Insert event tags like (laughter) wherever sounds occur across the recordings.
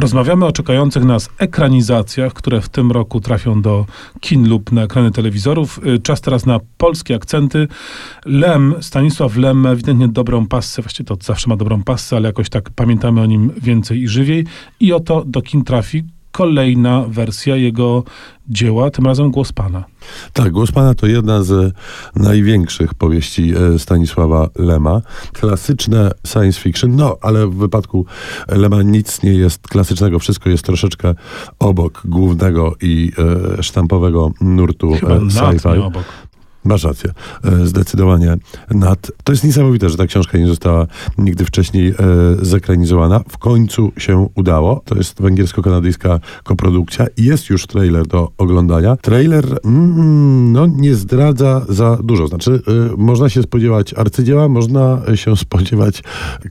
Rozmawiamy o czekających nas ekranizacjach, które w tym roku trafią do kin lub na ekrany telewizorów. Y, Czas teraz na polskie akcenty. Lem, Stanisław Lem ma ewidentnie dobrą passę, właściwie to zawsze ma dobrą passę, ale jakoś tak pamiętamy o nim więcej i żywiej. I oto do kin trafi kolejna wersja jego dzieła, tym razem Głos Pana. Tak, Głos Pana to jedna z największych powieści e, Stanisława Lema. Klasyczne science fiction, no ale w wypadku Lema nic nie jest klasycznego, wszystko jest troszeczkę obok głównego i e, sztampowego nurtu Chyba e, nad, sci-fi. obok. Masz rację, e, zdecydowanie nad. To jest niesamowite, że ta książka nie została nigdy wcześniej e, zekranizowana. W końcu się udało. To jest węgiersko-kanadyjska koprodukcja jest już trailer do oglądania. Trailer mm, no, nie zdradza za dużo. Znaczy, e, można się spodziewać arcydzieła, można się (laughs) spodziewać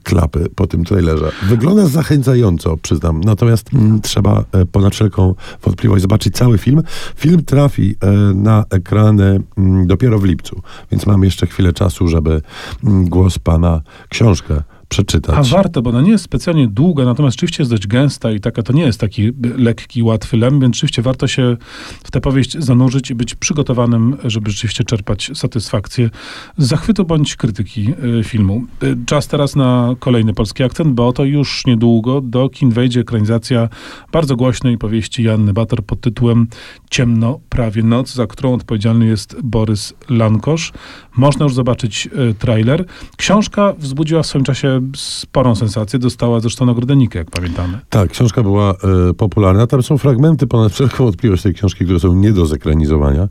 klapy po tym trailerze. Wygląda zachęcająco, przyznam. Natomiast mm, trzeba ponad wszelką wątpliwość zobaczyć cały film. Film trafi na ekrany mm, dopiero w lipcu, więc mam jeszcze chwilę czasu, żeby mm, głos pana książkę A przeczytać. warto, bo ona nie jest specjalnie długa, natomiast rzeczywiście jest dość gęsta i taka to nie jest taki lekki, łatwy więc rzeczywiście warto się w tę powieść zanurzyć i być przygotowanym, żeby rzeczywiście czerpać satysfakcję z zachwytu bądź krytyki y, filmu. Y, Czas teraz na kolejny polski akcent, bo oto już niedługo do kin wejdzie ekranizacja bardzo głośnej powieści Janny Bator pod tytułem Ciemno, prawie noc, za którą odpowiedzialny jest Borys Lankosz. Można już zobaczyć y, trailer. Książka wzbudziła w swoim czasie sporą sensację, dostała zresztą nagrodę Nikę, jak pamiętamy. Tak, książka była e, popularna. Tam są fragmenty ponad wszelką wątpliwość tej książki, które są nie do zekranizowania.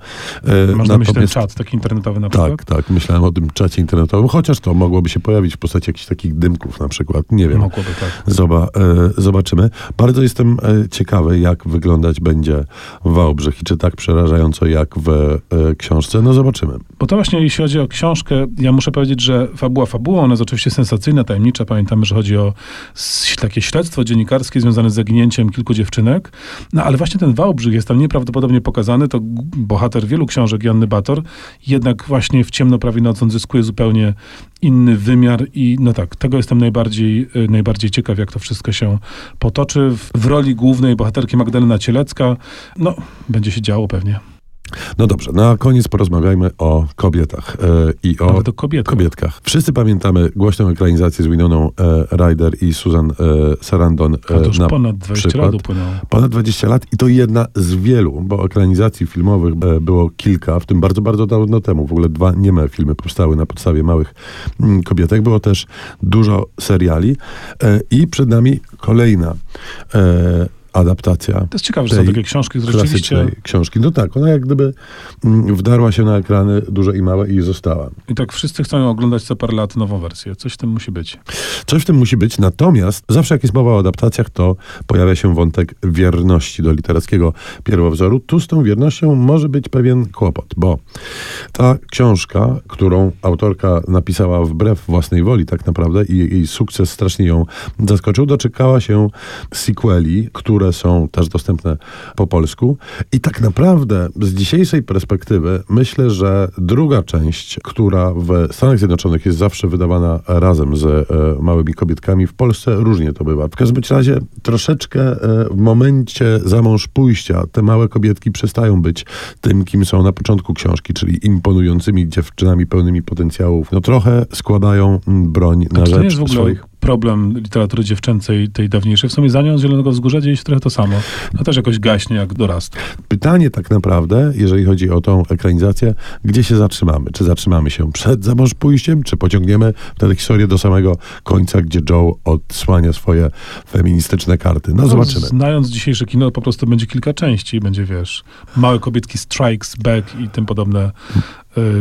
E, Można mieć ten czat taki internetowy na przykład? Tak, tak. Myślałem o tym czacie internetowym, chociaż to mogłoby się pojawić w postaci jakichś takich dymków na przykład. Nie wiem. Mogłoby tak. Zoba, e, zobaczymy. Bardzo jestem e, ciekawy, jak wyglądać będzie Wałbrzych i czy tak przerażająco jak w e, książce. No zobaczymy. Bo to właśnie, jeśli chodzi o książkę, ja muszę powiedzieć, że fabuła fabuła, ona jest oczywiście sensacyjna, tajemnicza. Pamiętamy, że chodzi o takie śledztwo dziennikarskie związane z zaginięciem kilku dziewczynek. No ale właśnie ten Wałbrzych jest tam nieprawdopodobnie pokazany. To bohater wielu książek Janny Bator. Jednak właśnie w ciemno prawie noc on zyskuje zupełnie inny wymiar i no tak, tego jestem najbardziej, y, najbardziej ciekaw, jak to wszystko się potoczy. W, w roli głównej bohaterki Magdalena Cielecka, no, będzie się działo pewnie. No dobrze, na koniec porozmawiajmy o kobietach e, i o Nawet o kobietach. kobietkach. Wszyscy pamiętamy głośną ekranizację z Winoną e, Ryder i Susan e, Sarandon. A to już na ponad 20 przykład. lat upłynęło. Ponad 20 lat i to jedna z wielu, bo ekranizacji filmowych e, było kilka, w tym bardzo, bardzo dawno temu. W ogóle dwa nieme filmy powstały na podstawie małych mm, kobietek. Było też dużo seriali e, i przed nami kolejna e, adaptacja To jest ciekawe, że są takie książki, które rzeczywiście... książki. No tak, ona jak gdyby mm, wdarła się na ekrany duże i małe i została. I tak wszyscy chcą oglądać co parę lat nową wersję. Coś w tym musi być. Coś w tym musi być, natomiast zawsze jak jest mowa o adaptacjach, to pojawia się wątek wierności do literackiego pierwowzoru. Tu z tą wiernością może być pewien kłopot, bo ta książka, którą autorka napisała wbrew własnej woli tak naprawdę i jej sukces strasznie ją zaskoczył, doczekała się sequeli, które są też dostępne po polsku i tak naprawdę z dzisiejszej perspektywy myślę, że druga część, która w Stanach Zjednoczonych jest zawsze wydawana razem z e, małymi kobietkami, w Polsce różnie to bywa. W każdym razie troszeczkę e, w momencie za mąż pójścia te małe kobietki przestają być tym, kim są na początku książki, czyli imponującymi dziewczynami pełnymi potencjałów. No trochę składają broń na A rzecz swoich problem literatury dziewczęcej, tej dawniejszej? W sumie za nią z Zielonego Wzgórza dzieje się trochę to samo. No też jakoś gaśnie, jak dorasta. Pytanie tak naprawdę, jeżeli chodzi o tą ekranizację, gdzie się zatrzymamy? Czy zatrzymamy się przed za mąż pójściem, czy pociągniemy tę historię do samego końca, gdzie Joe odsłania swoje feministyczne karty? No zobaczymy. Znając dzisiejsze kino, po prostu będzie kilka części będzie, wiesz, małe kobietki strikes back i tym podobne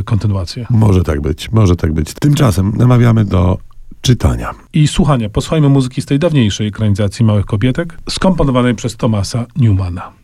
y, kontynuacje. Może tak być, może tak być. Tymczasem namawiamy do czytania. I słuchania. Posłuchajmy muzyki z tej dawniejszej ekranizacji Małych Kobietek, skomponowanej przez Thomasa Newmana.